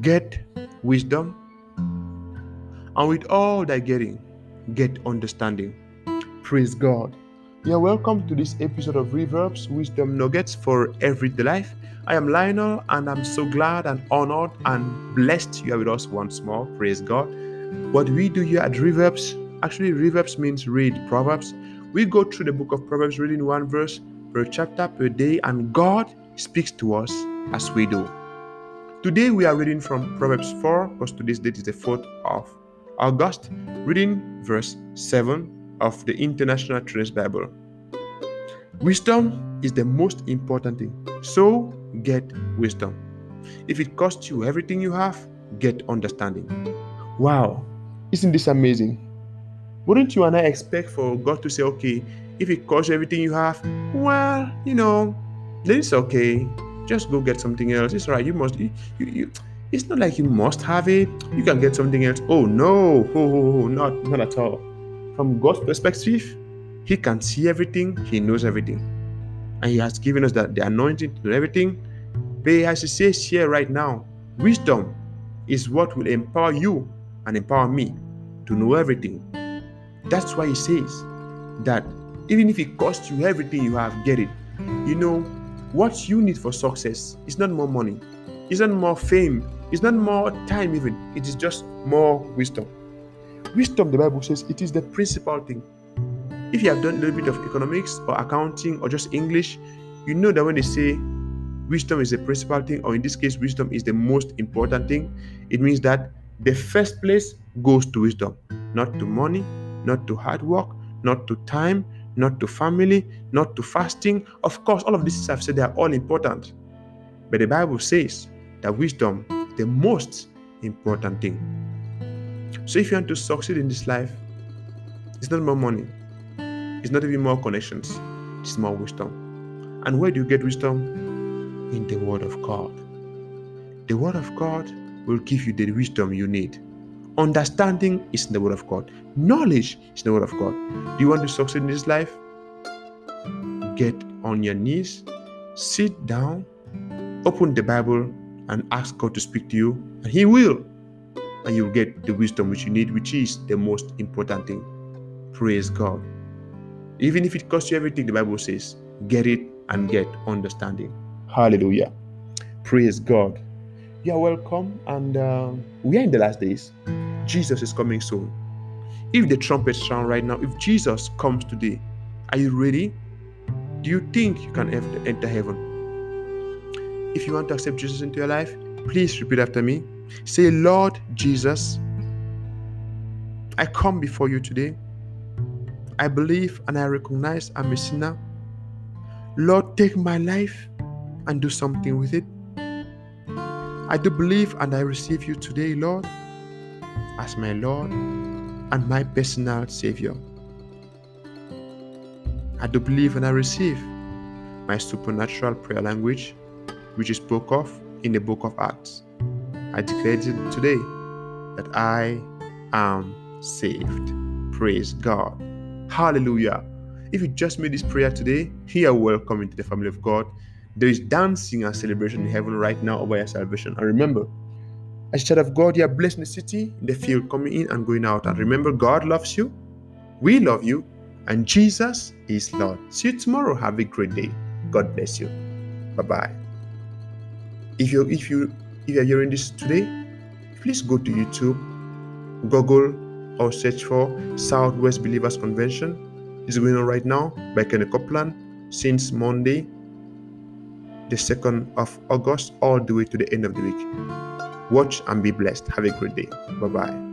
get wisdom, and with all thy getting, get understanding. Praise God. You're welcome to this episode of Reverbs Wisdom Nuggets for Everyday Life. I am Lionel, and I'm so glad and honored and blessed you are with us once more. Praise God. What we do here at Reverbs, actually, Reverbs means read Proverbs. We go through the book of Proverbs, reading one verse per chapter per day, and God speaks to us as we do. Today we are reading from Proverbs 4, because today's date is the 4th of August, reading verse 7 of the International Trades Bible. Wisdom is the most important thing, so get wisdom. If it costs you everything you have, get understanding. Wow, isn't this amazing? Wouldn't you and I expect for God to say, okay, if it costs you everything you have, well, you know, then it's okay. Just go get something else. It's right. You must. You, you, it's not like you must have it. You can get something else. Oh no, oh, not not at all. From God's perspective, He can see everything. He knows everything, and He has given us that the anointing to everything. But as He says here right now, wisdom is what will empower you and empower me to know everything. That's why He says that even if it costs you everything you have, get it. You know, what you need for success is not more money, it's not more fame, it's not more time, even. It is just more wisdom. Wisdom, the Bible says, it is the principal thing. If you have done a little bit of economics or accounting or just English, you know that when they say wisdom is the principal thing, or in this case, wisdom is the most important thing, it means that the first place goes to wisdom, not to money, not to hard work, not to time, not to family, not to fasting. Of course, all of these I've said they are all important. But the Bible says that wisdom is the most important thing. So if you want to succeed in this life, it's not more money. It's not even more connections. It's more wisdom. And where do you get wisdom? In the Word of God. The Word of God will give you the wisdom you need. Understanding is in the Word of God. Knowledge is in the Word of God. Do you want to succeed in this life? Get on your knees, sit down, open the Bible, and ask God to speak to you, and He will. And you'll get the wisdom which you need, which is the most important thing. Praise God. Even if it costs you everything, the Bible says, get it and get understanding. Hallelujah. Praise God. You are welcome, and uh, we are in the last days. Jesus is coming soon. If the trumpets sound right now, if Jesus comes today, are you ready? Do you think you can enter heaven? If you want to accept Jesus into your life, please repeat after me. Say, Lord Jesus, I come before you today. I believe and I recognize I'm a sinner. Lord, take my life and do something with it. I do believe and I receive you today, Lord, as my Lord and my personal Savior. I do believe and I receive my supernatural prayer language, which is spoke of in the book of Acts. I declare today that I am saved. Praise God. Hallelujah. If you just made this prayer today, are welcome into the family of God. There is dancing and celebration in heaven right now over your salvation. And remember, child of God, you are blessed in the city, in the field, coming in and going out. And remember, God loves you, we love you, and Jesus is Lord. See you tomorrow. Have a great day. God bless you. Bye bye. If you if you if you are hearing this today, please go to YouTube, Google, or search for Southwest Believers Convention. It's going on right now by Kenneth Copeland since Monday, the 2nd of August, all the way to the end of the week. Watch and be blessed. Have a great day. Bye bye.